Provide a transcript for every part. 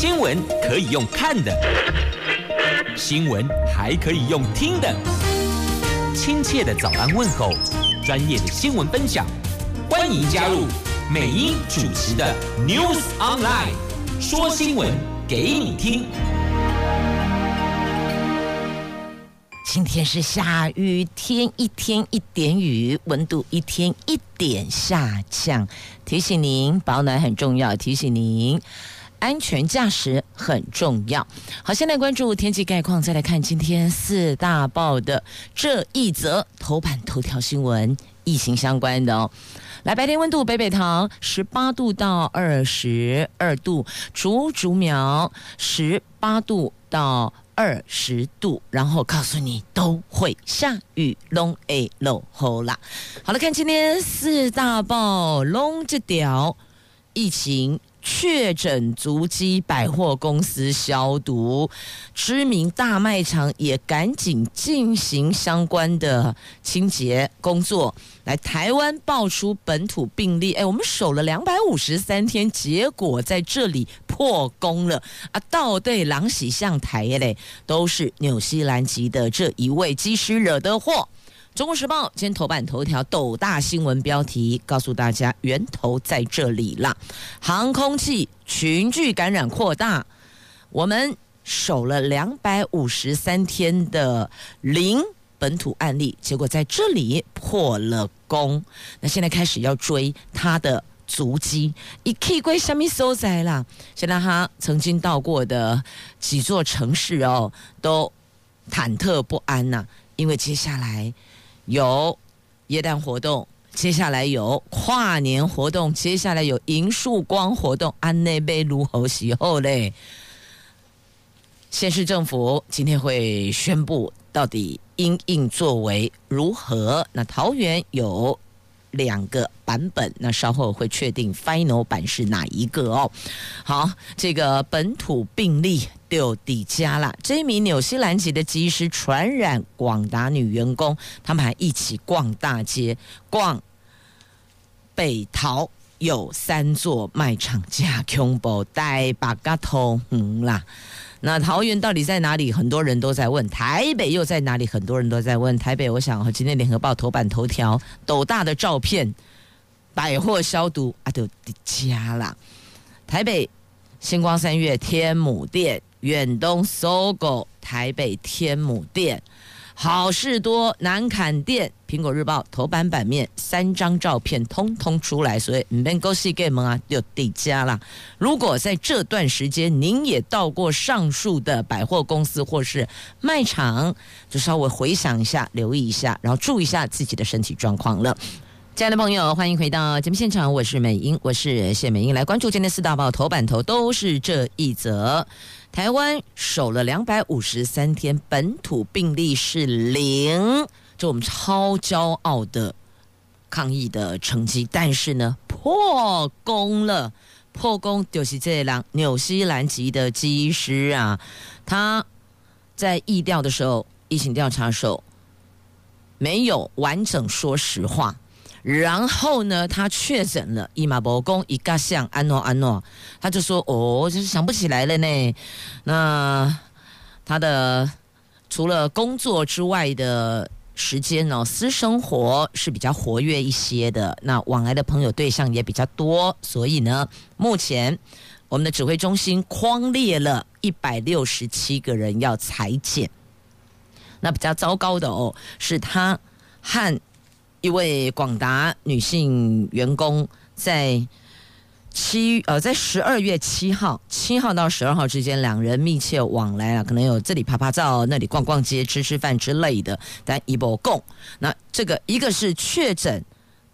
新闻可以用看的，新闻还可以用听的。亲切的早安问候，专业的新闻分享，欢迎加入美英主持的 News Online，说新闻给你听。今天是下雨天，一天一点雨，温度一天一点下降。提醒您，保暖很重要。提醒您，安全驾驶很重要。好，现在关注天气概况，再来看今天四大报的这一则头版头条新闻，疫情相关的哦。来，白天温度，北北桃十八度到二十二度，竹竹苗十八度到二十度，然后告诉你都会下雨，龙 A 落后啦。好了，看今天四大报龙这条疫情。确诊足迹，百货公司消毒，知名大卖场也赶紧进行相关的清洁工作。来，台湾爆出本土病例，哎，我们守了两百五十三天，结果在这里破功了啊！到对狼喜向台嘞，都是纽西兰籍的这一位机师惹的祸。中国时报今天头版头条斗大新闻标题，告诉大家源头在这里了。航空器群聚感染扩大，我们守了两百五十三天的零本土案例，结果在这里破了功。那现在开始要追他的足迹，一 K 归什么所在啦？现在他曾经到过的几座城市哦，都忐忑不安呐、啊，因为接下来。有耶诞活动，接下来有跨年活动，接下来有迎曙光活动，安内贝卢侯喜后嘞。县市政府今天会宣布到底因应作为如何？那桃园有。两个版本，那稍后会确定 final 版是哪一个哦。好，这个本土病例就抵家了。这一名纽西兰籍的机师传染广达女员工，他们还一起逛大街，逛北桃有三座卖场加恐怖带把嘎头嗯啦。那桃园到底在哪里？很多人都在问。台北又在哪里？很多人都在问。台北，我想今天联合报头版头条，斗大的照片，百货消毒啊，都抵家了。台北星光三月天母店，远东 SOGO 台北天母店。好事多南崁店，苹果日报头版版面三张照片通通出来，所以唔免搁死给门啊，就抵加了。如果在这段时间您也到过上述的百货公司或是卖场，就稍微回想一下，留意一下，然后注意一下自己的身体状况了。亲爱的朋友，欢迎回到节目现场，我是美英，我是谢美英，来关注今天四大报头版头都是这一则。台湾守了两百五十三天，本土病例是零，这我们超骄傲的抗疫的成绩。但是呢，破功了，破功就是这辆纽西兰籍的机师啊，他在疫调的时候，疫情调查的时候没有完整说实话。然后呢，他确诊了，伊玛博公一个像安诺安诺，他就说哦，就是想不起来了呢。那他的除了工作之外的时间呢，私生活是比较活跃一些的。那往来的朋友对象也比较多，所以呢，目前我们的指挥中心框列了一百六十七个人要裁减。那比较糟糕的哦，是他和。一位广达女性员工在七呃，在十二月七号七号到十二号之间，两人密切往来啊，可能有这里拍拍照，那里逛逛街、吃吃饭之类的。但一波共，那这个一个是确诊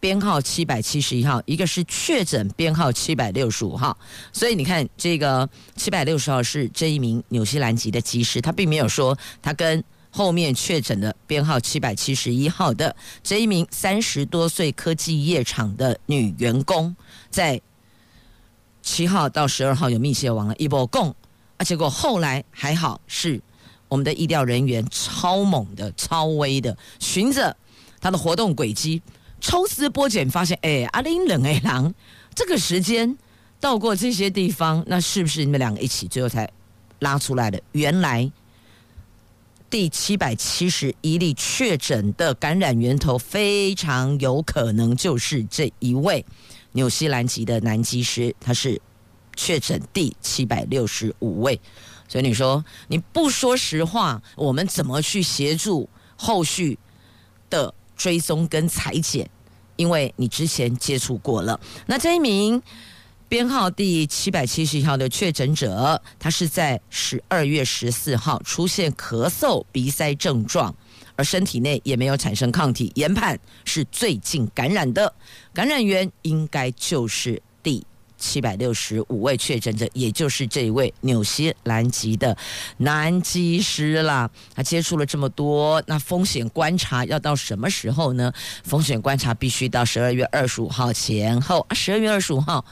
编号七百七十一号，一个是确诊编号七百六十五号。所以你看，这个七百六十号是这一名纽西兰籍的机师，他并没有说他跟。后面确诊的编号七百七十一号的这一名三十多岁科技业厂的女员工，在七号到十二号有密切往来一波共啊，结果后来还好是我们的医疗人员超猛的、超威的，循着他的活动轨迹抽丝剥茧，发现哎，阿玲冷哎狼，这个时间。到过这些地方，那是不是你们两个一起最后才拉出来的？原来第七百七十一例确诊的感染源头，非常有可能就是这一位纽西兰籍的男机师，他是确诊第七百六十五位。所以你说你不说实话，我们怎么去协助后续的追踪跟裁剪？因为你之前接触过了。那这一名编号第七百七十一号的确诊者，他是在十二月十四号出现咳嗽、鼻塞症状，而身体内也没有产生抗体，研判是最近感染的，感染源应该就是第。七百六十五位确诊者，也就是这一位纽西兰籍的男机师啦。他接触了这么多，那风险观察要到什么时候呢？风险观察必须到十二月二十五号前后啊。十二月二十五号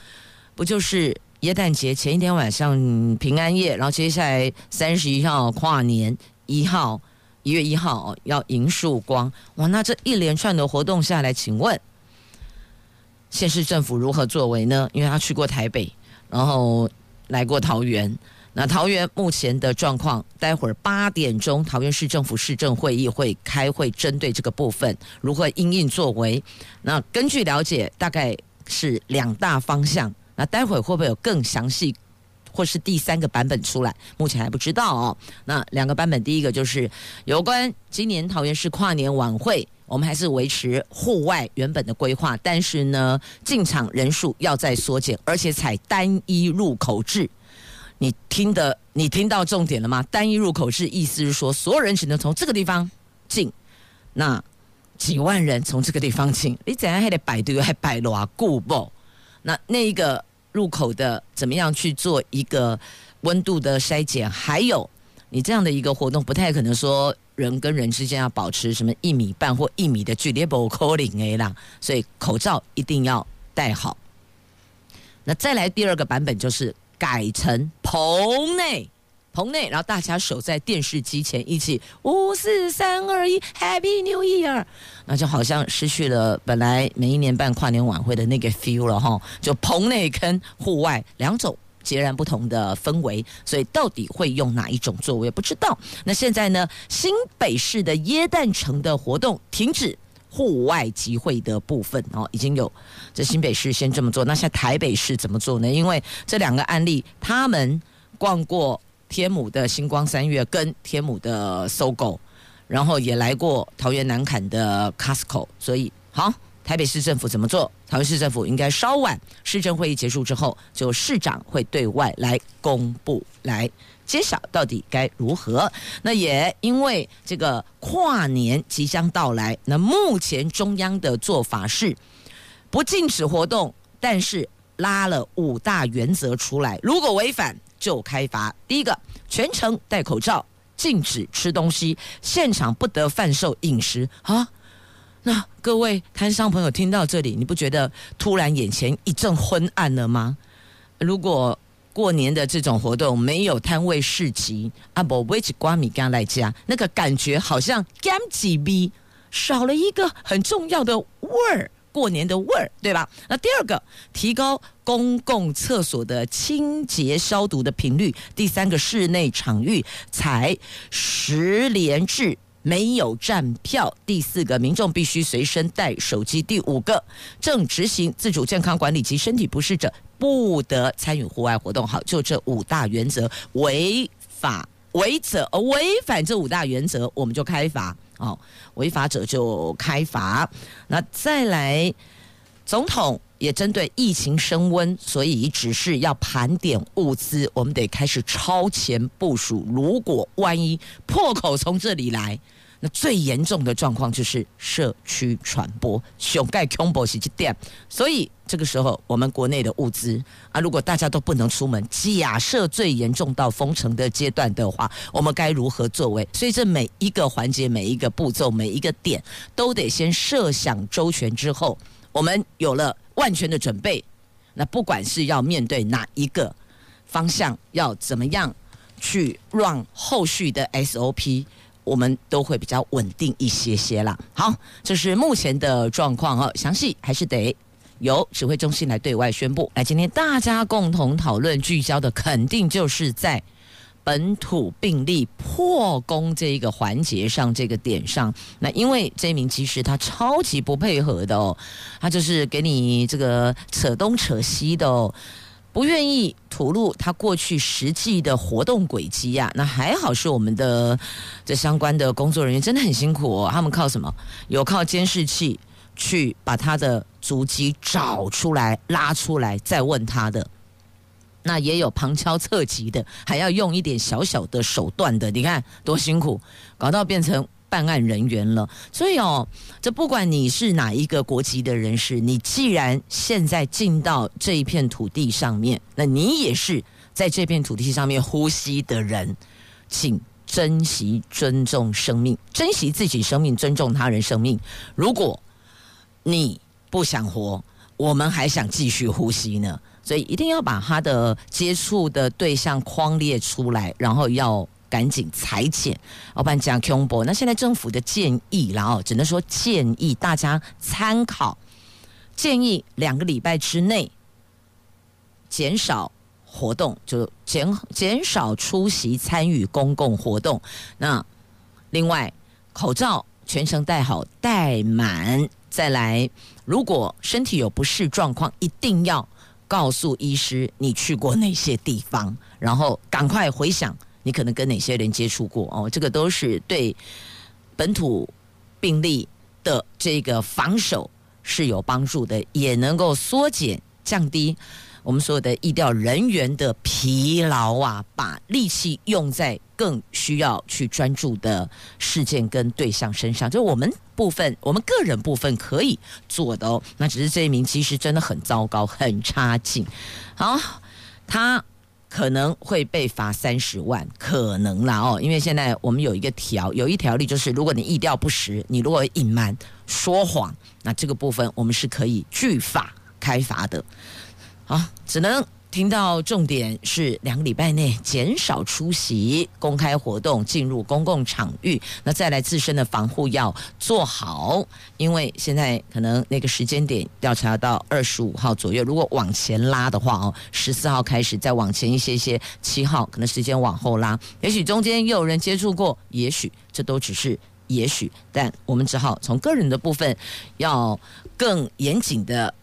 不就是耶诞节前一天晚上平安夜，然后接下来三十一号跨年，一号一月一号要迎曙光。哇，那这一连串的活动下来，请问？县市政府如何作为呢？因为他去过台北，然后来过桃园。那桃园目前的状况，待会儿八点钟，桃园市政府市政会议会开会，针对这个部分如何因应作为。那根据了解，大概是两大方向。那待会会不会有更详细，或是第三个版本出来？目前还不知道哦。那两个版本，第一个就是有关今年桃园市跨年晚会。我们还是维持户外原本的规划，但是呢，进场人数要再缩减，而且采单一入口制。你听的，你听到重点了吗？单一入口制意思是说，所有人只能从这个地方进。那几万人从这个地方进，你怎样还得摆队，还摆偌久不？那那一个入口的怎么样去做一个温度的筛检？还有，你这样的一个活动，不太可能说。人跟人之间要保持什么一米半或一米的距离，不可能的啦，所以口罩一定要戴好。那再来第二个版本就是改成棚内，棚内，然后大家守在电视机前一起五四三二一，Happy New Year，那就好像失去了本来每一年办跨年晚会的那个 feel 了哈，就棚内跟户外两种。截然不同的氛围，所以到底会用哪一种座位不知道。那现在呢，新北市的耶诞城的活动停止户外集会的部分哦，已经有这新北市先这么做。那现在台北市怎么做呢？因为这两个案例，他们逛过天母的星光三月跟天母的搜狗然后也来过桃园南崁的 Costco，所以好。台北市政府怎么做？桃园市政府应该稍晚，市政会议结束之后，就市长会对外来公布，来揭晓到底该如何。那也因为这个跨年即将到来，那目前中央的做法是不禁止活动，但是拉了五大原则出来，如果违反就开罚。第一个，全程戴口罩，禁止吃东西，现场不得贩售饮食啊。那各位摊商朋友听到这里，你不觉得突然眼前一阵昏暗了吗？如果过年的这种活动没有摊位市集，啊不维吉瓜米刚来家，那个感觉好像减几逼，少了一个很重要的味儿，过年的味儿，对吧？那第二个，提高公共厕所的清洁消毒的频率；第三个，室内场域采十连制。没有站票。第四个，民众必须随身带手机。第五个，正执行自主健康管理及身体不适者不得参与户外活动。好，就这五大原则，违法违者违反这五大原则，我们就开罚。哦，违法者就开罚。那再来，总统也针对疫情升温，所以只是要盘点物资，我们得开始超前部署。如果万一破口从这里来，那最严重的状况就是社区传播，熊盖恐怖袭击点。所以这个时候，我们国内的物资啊，如果大家都不能出门，假设最严重到封城的阶段的话，我们该如何作为？所以这每一个环节、每一个步骤、每一个点，都得先设想周全之后，我们有了万全的准备。那不管是要面对哪一个方向，要怎么样去让后续的 SOP。我们都会比较稳定一些些啦。好，这是目前的状况哦，详细还是得由指挥中心来对外宣布。来，今天大家共同讨论聚焦的，肯定就是在本土病例破功这一个环节上，这个点上。那因为这名机师他超级不配合的哦，他就是给你这个扯东扯西的哦。不愿意吐露他过去实际的活动轨迹呀，那还好是我们的这相关的工作人员真的很辛苦哦，他们靠什么？有靠监视器去把他的足迹找出来、拉出来，再问他的。那也有旁敲侧击的，还要用一点小小的手段的，你看多辛苦，搞到变成。办案人员了，所以哦，这不管你是哪一个国籍的人士，你既然现在进到这一片土地上面，那你也是在这片土地上面呼吸的人，请珍惜、尊重生命，珍惜自己生命，尊重他人生命。如果你不想活，我们还想继续呼吸呢，所以一定要把他的接触的对象框列出来，然后要。赶紧裁剪，老板讲恐怖。那现在政府的建议，然后只能说建议大家参考，建议两个礼拜之内减少活动，就减减少出席参与公共活动。那另外，口罩全程戴好戴满。再来，如果身体有不适状况，一定要告诉医师你去过哪些地方，然后赶快回想。你可能跟哪些人接触过哦？这个都是对本土病例的这个防守是有帮助的，也能够缩减、降低我们所有的医疗人员的疲劳啊，把力气用在更需要去专注的事件跟对象身上。就我们部分，我们个人部分可以做的哦。那只是这一名其实真的很糟糕，很差劲。好，他。可能会被罚三十万，可能啦哦，因为现在我们有一个条，有一条例就是，如果你意调不实，你如果隐瞒、说谎，那这个部分我们是可以据法开罚的。好，只能。听到重点是两个礼拜内减少出席公开活动，进入公共场域。那再来自身的防护要做好，因为现在可能那个时间点调查到二十五号左右，如果往前拉的话哦，十四号开始再往前一些些，七号可能时间往后拉，也许中间又有人接触过，也许这都只是也许，但我们只好从个人的部分要更严谨的。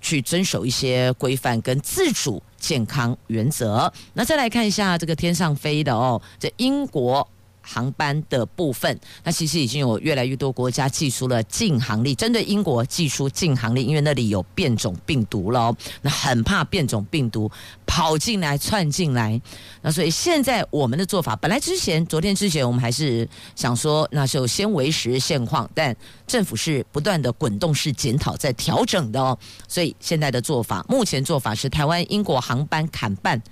去遵守一些规范跟自主健康原则。那再来看一下这个天上飞的哦，这英国。航班的部分，那其实已经有越来越多国家寄出了禁航令，针对英国寄出禁航令，因为那里有变种病毒了，那很怕变种病毒跑进来窜进来，那所以现在我们的做法，本来之前昨天之前我们还是想说，那就先维持现况，但政府是不断的滚动式检讨在调整的哦，所以现在的做法，目前做法是台湾英国航班砍半。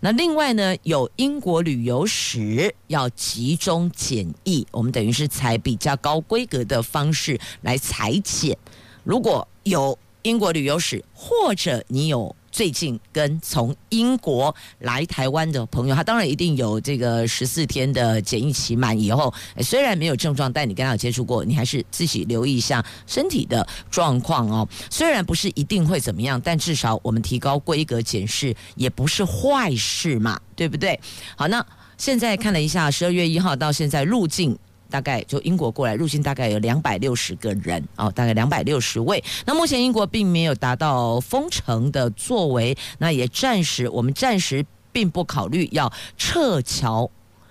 那另外呢，有英国旅游史要集中检疫，我们等于是采比较高规格的方式来裁剪。如果有英国旅游史，或者你有。最近跟从英国来台湾的朋友，他当然一定有这个十四天的检疫期满以后，虽然没有症状，但你跟他有接触过，你还是自己留意一下身体的状况哦。虽然不是一定会怎么样，但至少我们提高规格检视也不是坏事嘛，对不对？好，那现在看了一下，十二月一号到现在入境。大概就英国过来入境大概有两百六十个人哦，大概两百六十位。那目前英国并没有达到封城的作为，那也暂时我们暂时并不考虑要撤侨，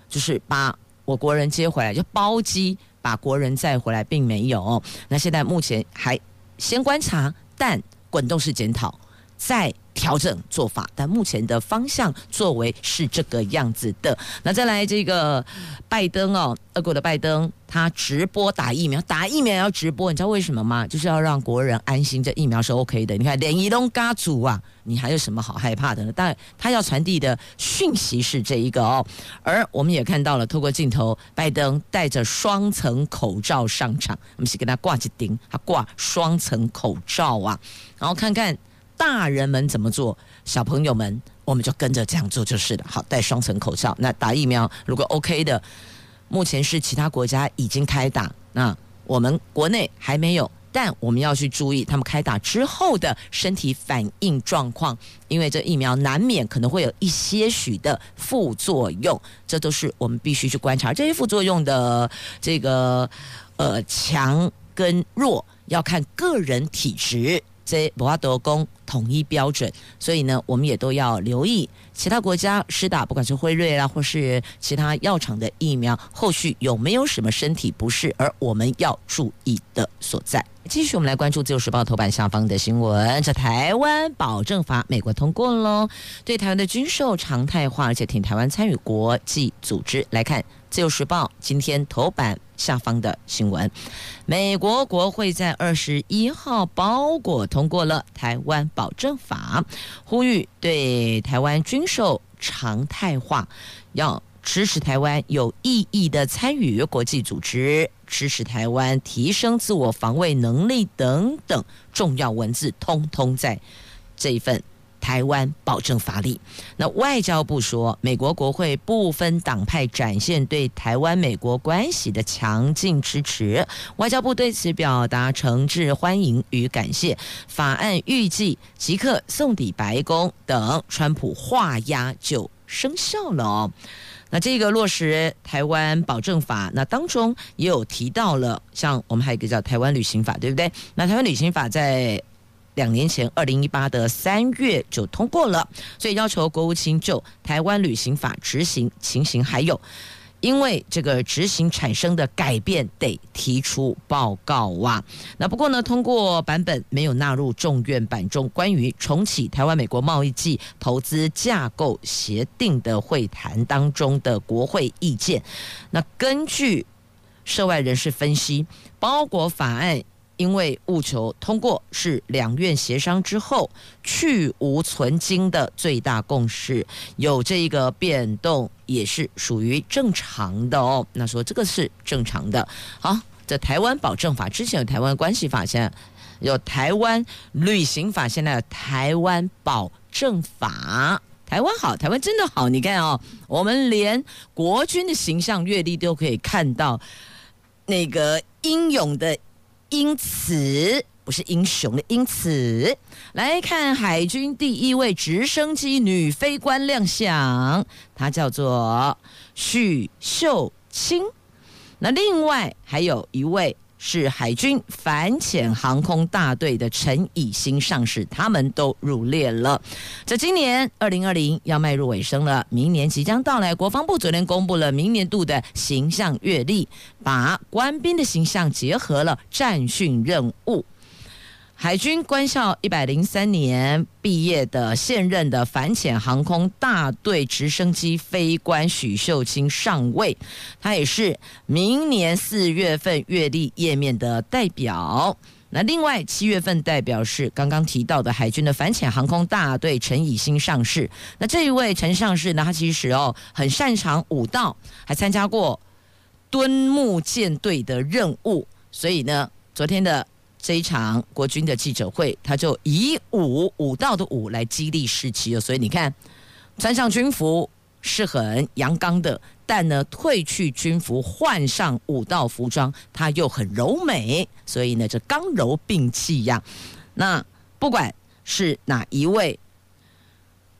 就是把我国人接回来，就包机把国人载回来，并没有。那现在目前还先观察，但滚动式检讨。再调整做法，但目前的方向作为是这个样子的。那再来这个拜登哦，俄国的拜登，他直播打疫苗，打疫苗要直播，你知道为什么吗？就是要让国人安心，这疫苗是 OK 的。你看连伊隆嘎祖啊，你还有什么好害怕的呢？但他要传递的讯息是这一个哦。而我们也看到了，透过镜头，拜登戴着双层口罩上场，我们是给他挂一顶，他挂双层口罩啊，然后看看。大人们怎么做，小朋友们我们就跟着这样做就是了。好，戴双层口罩。那打疫苗如果 OK 的，目前是其他国家已经开打，那我们国内还没有，但我们要去注意他们开打之后的身体反应状况，因为这疫苗难免可能会有一些许的副作用，这都是我们必须去观察这些副作用的这个呃强跟弱，要看个人体质。这博阿德公统一标准，所以呢，我们也都要留意其他国家施打，不管是辉瑞啦，或是其他药厂的疫苗，后续有没有什么身体不适，而我们要注意的所在。继续，我们来关注《自由时报》头版下方的新闻：这台湾保证法，美国通过了，对台湾的军售常态化，而且挺台湾参与国际组织。来看。自由时报今天头版下方的新闻：美国国会在二十一号包裹通过了台湾保证法，呼吁对台湾军售常态化，要支持台湾有意义的参与国际组织，支持台湾提升自我防卫能力等等重要文字，通通在这一份。台湾保证法里，那外交部说，美国国会不分党派展现对台湾美国关系的强劲支持，外交部对此表达诚挚欢迎与感谢。法案预计即刻送抵白宫，等川普画押就生效了哦。那这个落实台湾保证法，那当中也有提到了，像我们还有一个叫台湾旅行法，对不对？那台湾旅行法在。两年前，二零一八的三月就通过了，所以要求国务卿就台湾旅行法执行情形，还有因为这个执行产生的改变，得提出报告哇、啊。那不过呢，通过版本没有纳入众院版中关于重启台湾美国贸易暨投资架构协定的会谈当中的国会意见。那根据涉外人士分析，包裹法案。因为务求通过是两院协商之后去无存菁的最大共识，有这个变动也是属于正常的哦。那说这个是正常的。好，这台湾保证法之前有台湾关系法，现在有台湾旅行法，现在有台湾保证法。台湾好，台湾真的好。你看哦，我们连国军的形象阅历都可以看到那个英勇的。因此，不是英雄的因此，来看海军第一位直升机女飞官亮相，她叫做许秀清。那另外还有一位。是海军反潜航空大队的陈以新上士，他们都入列了。在今年二零二零要迈入尾声了，明年即将到来。国防部昨天公布了明年度的形象阅历，把官兵的形象结合了战训任务。海军官校一百零三年毕业的现任的反潜航空大队直升机飞官许秀清上尉，他也是明年四月份月历页面的代表。那另外七月份代表是刚刚提到的海军的反潜航空大队陈以新上士。那这一位陈上士呢，他其实哦很擅长武道，还参加过敦睦舰队的任务，所以呢，昨天的。这一场国军的记者会，他就以武武道的武来激励士气哦，所以你看，穿上军服是很阳刚的，但呢，褪去军服换上武道服装，他又很柔美，所以呢，这刚柔并济呀。那不管是哪一位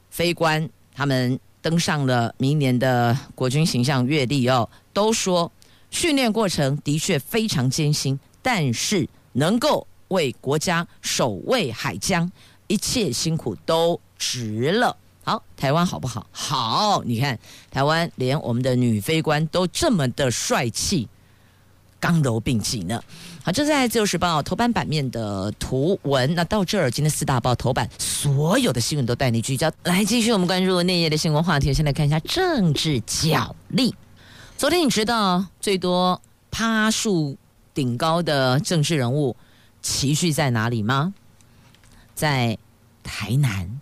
飞官，他们登上了明年的国军形象月历哦，都说训练过程的确非常艰辛，但是。能够为国家守卫海疆，一切辛苦都值了。好，台湾好不好？好，你看台湾连我们的女飞官都这么的帅气，刚柔并济呢。好，这在自由时报头版版面的图文。那到这儿，今天四大报头版所有的新闻都带你聚焦。来，继续我们关注内页的新闻话题。先来看一下政治角力。昨天你知道最多趴树顶高的政治人物齐聚在哪里吗？在台南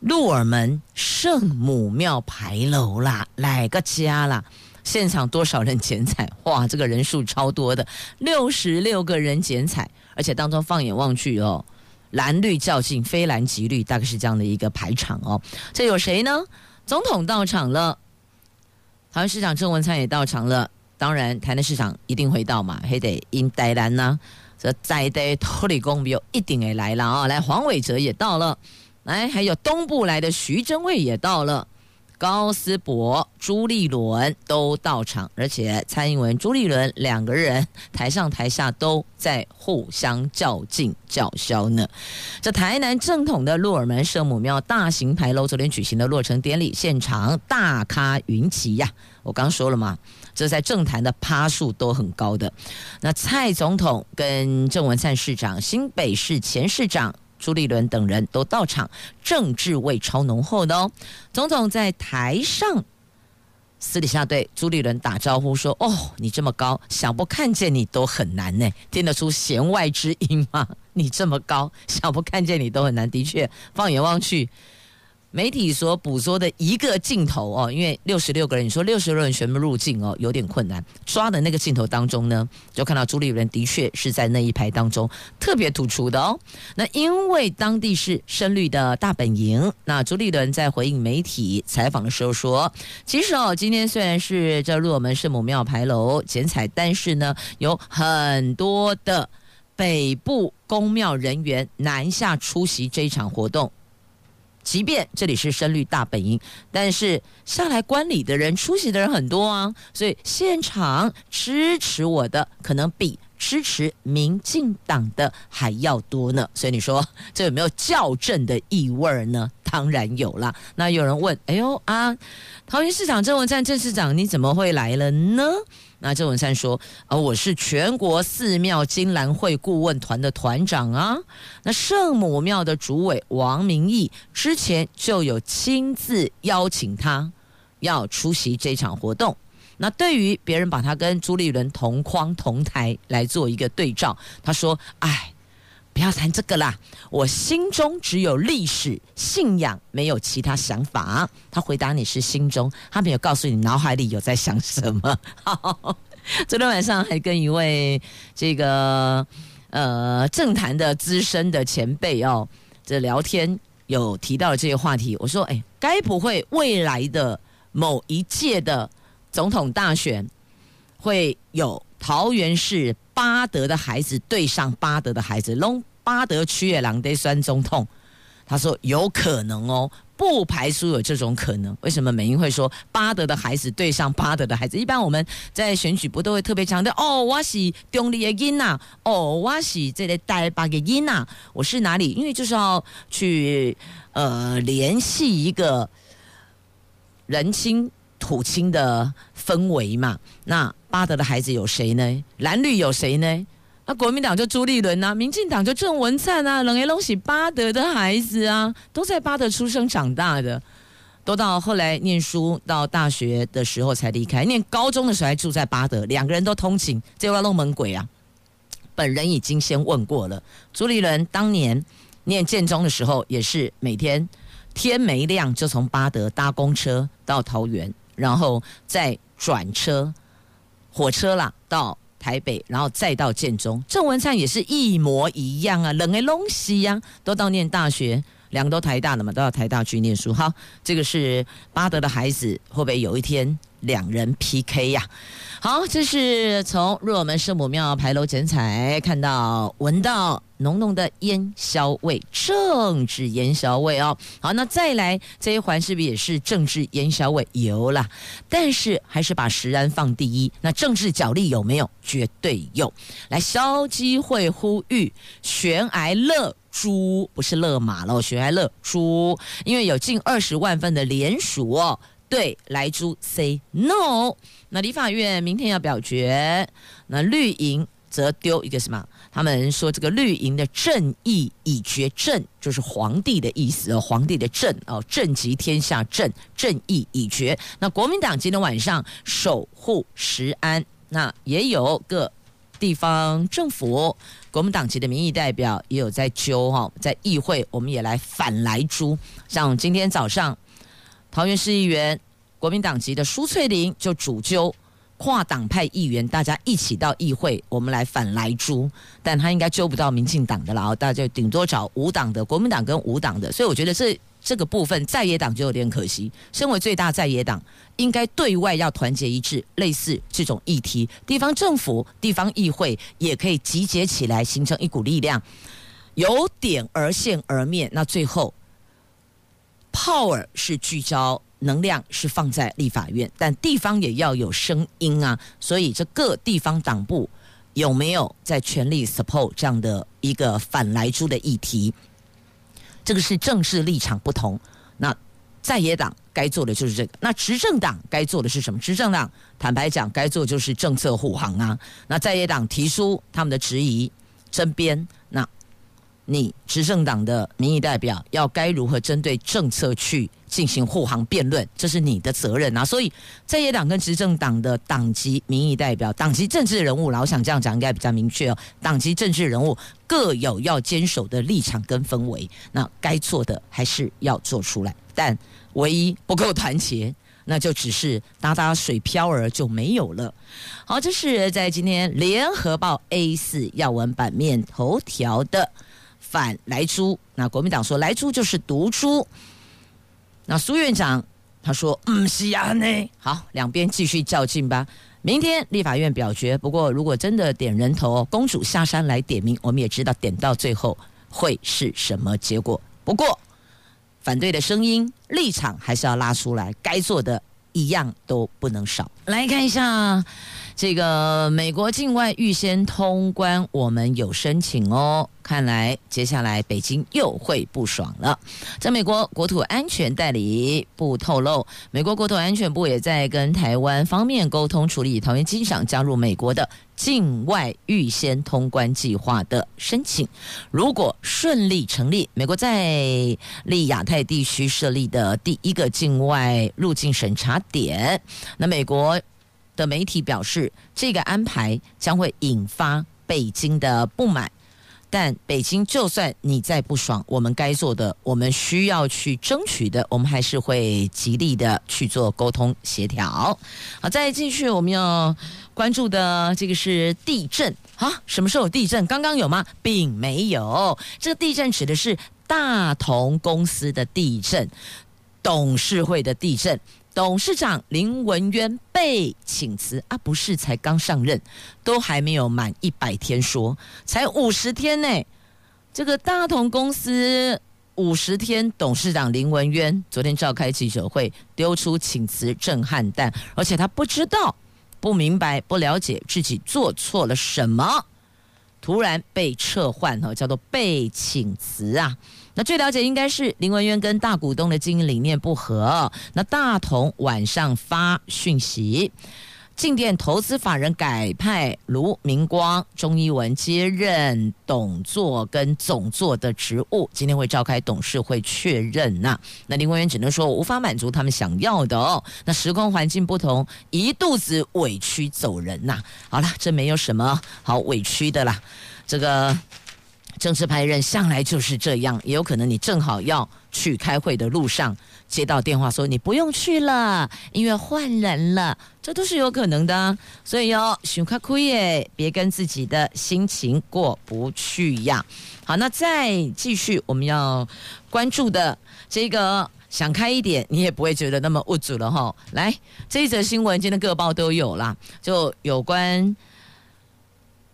鹿耳门圣母庙牌楼啦，来个家啦！现场多少人剪彩？哇，这个人数超多的，六十六个人剪彩，而且当中放眼望去哦，蓝绿较劲，非蓝即绿，大概是这样的一个排场哦。这有谁呢？总统到场了，台湾市长郑文灿也到场了。当然，台南市场一定会到嘛，还得因台南呐。这在地土里公有一定会来了啊！来，黄伟哲也到了，来，还有东部来的徐榛蔚也到了。高思博、朱立伦都到场，而且蔡英文、朱立伦两个人台上台下都在互相较劲叫嚣呢。这台南正统的鹿耳门圣母庙大型牌楼昨天举行的落成典礼现场，大咖云集呀！我刚说了嘛，这在政坛的趴数都很高的。那蔡总统跟郑文灿市长、新北市前市长。朱立伦等人都到场，政治味超浓厚的哦。总统在台上私底下对朱立伦打招呼说：“哦，你这么高，想不看见你都很难呢。”听得出弦外之音吗？你这么高，想不看见你都很难。的确，放眼望去。媒体所捕捉的一个镜头哦，因为六十六个人，你说六十六人全部入镜哦，有点困难。抓的那个镜头当中呢，就看到朱立伦的确是在那一排当中特别突出的哦。那因为当地是深绿的大本营，那朱立伦在回应媒体采访的时候说，其实哦，今天虽然是这鹿耳门圣母庙牌楼剪彩，但是呢，有很多的北部宫庙人员南下出席这一场活动。即便这里是深绿大本营，但是下来观礼的人、出席的人很多啊，所以现场支持我的可能比支持民进党的还要多呢。所以你说这有没有校正的意味呢？当然有啦。那有人问：哎呦啊，桃园市长郑文灿郑市长你怎么会来了呢？那郑文灿说：“呃，我是全国寺庙金兰会顾问团的团长啊。那圣母庙的主委王明义之前就有亲自邀请他要出席这场活动。那对于别人把他跟朱立伦同框同台来做一个对照，他说：‘哎，不要谈这个啦，我心中只有历史信仰，没有其他想法。’他回答你是心中，他没有告诉你脑海里有在想什么。”好昨天晚上还跟一位这个呃政坛的资深的前辈哦，这聊天有提到这个话题。我说，哎，该不会未来的某一届的总统大选会有桃园市八德的孩子对上八德的孩子，龙八德区的人在选总统？他说有可能哦。不排除有这种可能。为什么美英会说八德的孩子对上八德的孩子？一般我们在选举不都会特别强调哦，我是中立的囡呐，哦，我是这里台北的囡呐，我是哪里？因为就是要去呃联系一个人亲土亲的氛围嘛。那巴德的孩子有谁呢？蓝绿有谁呢？那、啊、国民党就朱立伦啊，民进党就郑文灿啊，两个都是八德的孩子啊，都在巴德出生长大的，都到后来念书到大学的时候才离开，念高中的时候还住在巴德，两个人都通勤，这要弄门鬼啊！本人已经先问过了，朱立伦当年念建中的时候，也是每天天没亮就从巴德搭公车到桃园，然后再转车火车啦到。台北，然后再到建中，郑文灿也是一模一样啊，两个东西呀，都到念大学，两个都台大的嘛，都要台大去念书。好，这个是巴德的孩子，会不会有一天两人 PK 呀、好，这是从鹿耳门圣母庙牌楼剪彩看到、闻到。浓浓的烟硝味，政治烟硝味哦。好，那再来这一环是不是也是政治烟硝味？有啦，但是还是把食安放第一。那政治角力有没有？绝对有。来，消基会呼吁悬崖勒猪，不是勒马了，悬崖勒猪，因为有近二十万份的联署哦，对来猪 say no。那立法院明天要表决，那绿营则丢一个什么？他们说这个绿营的正义已决，正就是皇帝的意思，皇帝的正哦，正及天下正，正义已决。那国民党今天晚上守护石安，那也有个地方政府，国民党籍的民意代表也有在揪哈，在议会我们也来反来猪。像今天早上，桃园市议员国民党籍的苏翠玲就主揪。跨党派议员，大家一起到议会，我们来反莱猪，但他应该揪不到民进党的了，大家就顶多找无党的国民党跟无党的，所以我觉得这这个部分在野党就有点可惜。身为最大在野党，应该对外要团结一致，类似这种议题，地方政府、地方议会也可以集结起来，形成一股力量，由点而线而面。那最后，power 是聚焦。能量是放在立法院，但地方也要有声音啊。所以，这各地方党部有没有在全力 support 这样的一个反莱猪的议题？这个是政治立场不同。那在野党该做的就是这个，那执政党该做的是什么？执政党坦白讲，该做就是政策护航啊。那在野党提出他们的质疑、争辩，那你执政党的民意代表要该如何针对政策去？进行护航辩论，这是你的责任啊！所以在野党跟执政党的党籍民意代表、党籍政治人物，老想这样讲应该比较明确哦。党籍政治人物各有要坚守的立场跟氛围，那该做的还是要做出来。但唯一不够团结，那就只是打打水漂儿就没有了。好，这是在今天联合报 A 四要闻版面头条的反莱猪。那国民党说莱猪就是毒猪。那苏院长他说：“嗯，是啊，呢。好，两边继续较劲吧。明天立法院表决。不过，如果真的点人头，公主下山来点名，我们也知道点到最后会是什么结果。不过，反对的声音立场还是要拉出来，该做的一样都不能少。来看一下。”这个美国境外预先通关，我们有申请哦。看来接下来北京又会不爽了。在美国国土安全代理部透露，美国国土安全部也在跟台湾方面沟通，处理桃园机场加入美国的境外预先通关计划的申请。如果顺利成立，美国在立亚太地区设立的第一个境外入境审查点，那美国。的媒体表示，这个安排将会引发北京的不满。但北京就算你再不爽，我们该做的，我们需要去争取的，我们还是会极力的去做沟通协调。好，再继续我们要关注的这个是地震啊？什么时候有地震？刚刚有吗？并没有。这个地震指的是大同公司的地震，董事会的地震。董事长林文渊被请辞啊，不是才刚上任，都还没有满一百天说，才五十天呢。这个大同公司五十天，董事长林文渊昨天召开记者会，丢出请辞震撼弹，而且他不知道、不明白、不了解自己做错了什么，突然被撤换哈，叫做被请辞啊。那据了解，应该是林文渊跟大股东的经营理念不合。那大同晚上发讯息，进电投资法人改派卢明光、钟一文接任董座跟总座的职务，今天会召开董事会确认呐。那林文渊只能说，无法满足他们想要的哦。那时空环境不同，一肚子委屈走人呐。好了，这没有什么好委屈的啦，这个。政治派任向来就是这样，也有可能你正好要去开会的路上接到电话说你不用去了，因为换人了，这都是有可能的。所以哟，熊卡库耶，别跟自己的心情过不去呀。好，那再继续我们要关注的这个，想开一点，你也不会觉得那么无助了哈。来，这一则新闻今天各报都有啦，就有关。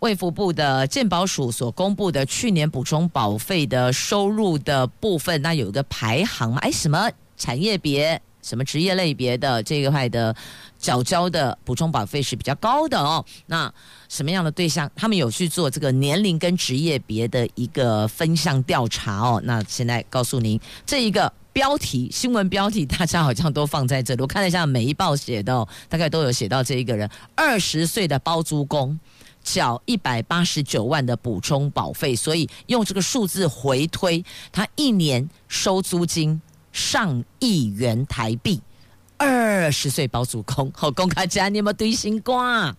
卫福部的健保署所公布的去年补充保费的收入的部分，那有一个排行嘛？哎，什么产业别、什么职业类别的这一块的缴交的补充保费是比较高的哦？那什么样的对象？他们有去做这个年龄跟职业别的一个分项调查哦？那现在告诉您，这一个标题新闻标题，大家好像都放在这里。我看了一下每一报写的，大概都有写到这一个人，二十岁的包租公。缴一百八十九万的补充保费，所以用这个数字回推，他一年收租金上亿元台币。二十岁包租公，好公开家，你有没有对心肝？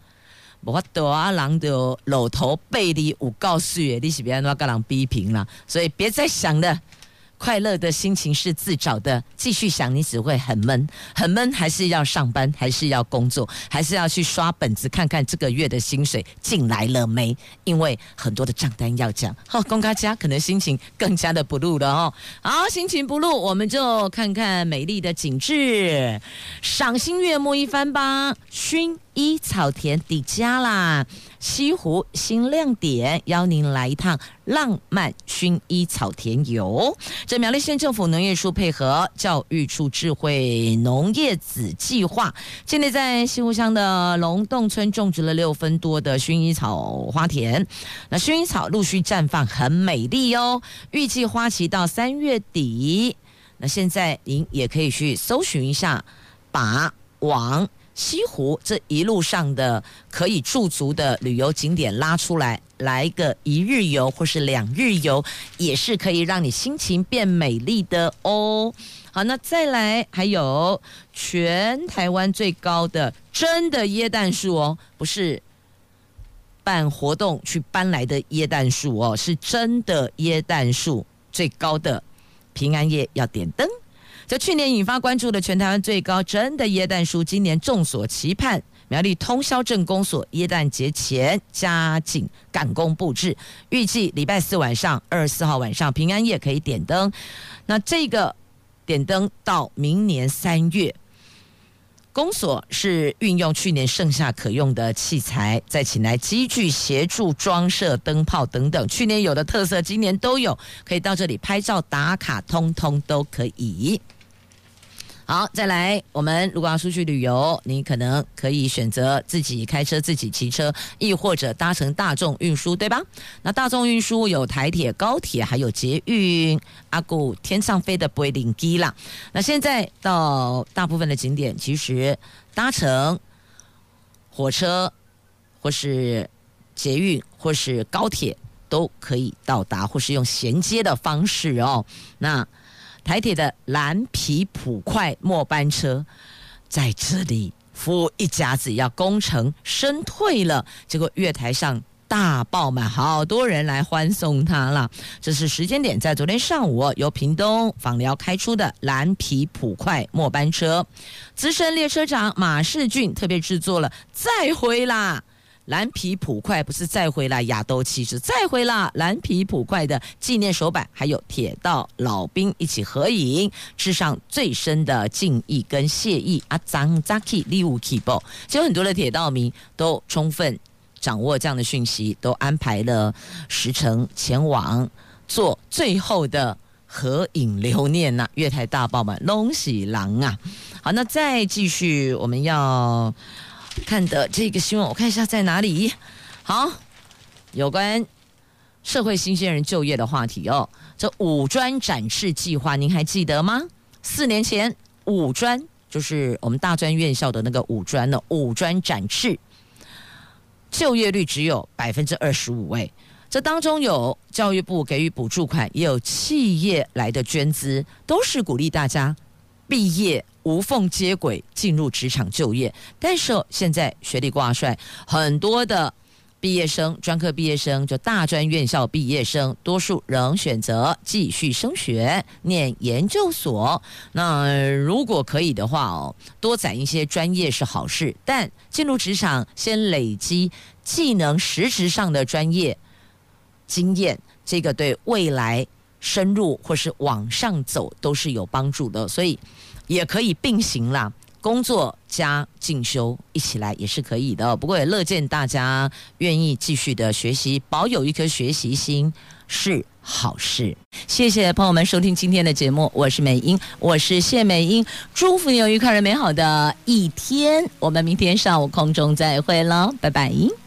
我多啊，人的老头背离有告诉你是别让跟人批评啦，所以别再想了。快乐的心情是自找的，继续想你只会很闷，很闷，还是要上班，还是要工作，还是要去刷本子看看这个月的薪水进来了没？因为很多的账单要讲。好，公家家可能心情更加的不露了哦。好，心情不露，我们就看看美丽的景致，赏心悦目一番吧。薰衣草田底家啦。西湖新亮点，邀您来一趟浪漫薰衣草田游。这苗栗县政府农业处配合教育处智慧农业子计划，现在在西湖乡的龙洞村种植了六分多的薰衣草花田。那薰衣草陆续绽放，很美丽哦。预计花期到三月底。那现在您也可以去搜寻一下，把网。西湖这一路上的可以驻足的旅游景点拉出来，来个一日游或是两日游，也是可以让你心情变美丽的哦。好，那再来还有全台湾最高的真的椰蛋树哦，不是办活动去搬来的椰蛋树哦，是真的椰蛋树最高的平安夜要点灯。这去年引发关注的全台湾最高真的耶诞树，今年众所期盼，苗栗通霄镇公所耶诞节前加紧赶工布置，预计礼拜四晚上、二十四号晚上平安夜可以点灯。那这个点灯到明年三月，公所是运用去年剩下可用的器材，再请来机具协助装设灯泡等等。去年有的特色，今年都有，可以到这里拍照打卡，通通都可以。好，再来，我们如果要出去旅游，你可能可以选择自己开车、自己骑车，亦或者搭乘大众运输，对吧？那大众运输有台铁、高铁，还有捷运，阿古天上飞的不会领机啦。那现在到大部分的景点，其实搭乘火车或是捷运或是高铁都可以到达，或是用衔接的方式哦。那台铁的蓝皮普快末班车在这里服务一家子，要功成身退了，结果月台上大爆满，好多人来欢送他了。这是时间点，在昨天上午由屏东枋寮开出的蓝皮普快末班车，资深列车长马世俊特别制作了再回啦。蓝皮普快不是再回来亚兜气质，再回啦！蓝皮普快的纪念手板，还有铁道老兵一起合影，致上最深的敬意跟谢意。阿张扎基礼物起爆，其实很多的铁道迷都充分掌握这样的讯息，都安排了时程前往做最后的合影留念呐、月台大爆满，龙喜郎啊！好，那再继续，我们要。看的这个新闻，我看一下在哪里。好，有关社会新鲜人就业的话题哦。这五专展翅计划，您还记得吗？四年前五专就是我们大专院校的那个五专呢，五专展翅，就业率只有百分之二十五。哎，这当中有教育部给予补助款，也有企业来的捐资，都是鼓励大家毕业。无缝接轨进入职场就业，但是现在学历挂帅，很多的毕业生、专科毕业生，就大专院校毕业生，多数仍选择继续升学、念研究所。那如果可以的话哦，多攒一些专业是好事，但进入职场先累积技能、实质上的专业经验，这个对未来深入或是往上走都是有帮助的，所以。也可以并行啦，工作加进修一起来也是可以的。不过也乐见大家愿意继续的学习，保有一颗学习心是好事。谢谢朋友们收听今天的节目，我是美英，我是谢美英，祝福你有愉快而美好的一天。我们明天上午空中再会了，拜拜。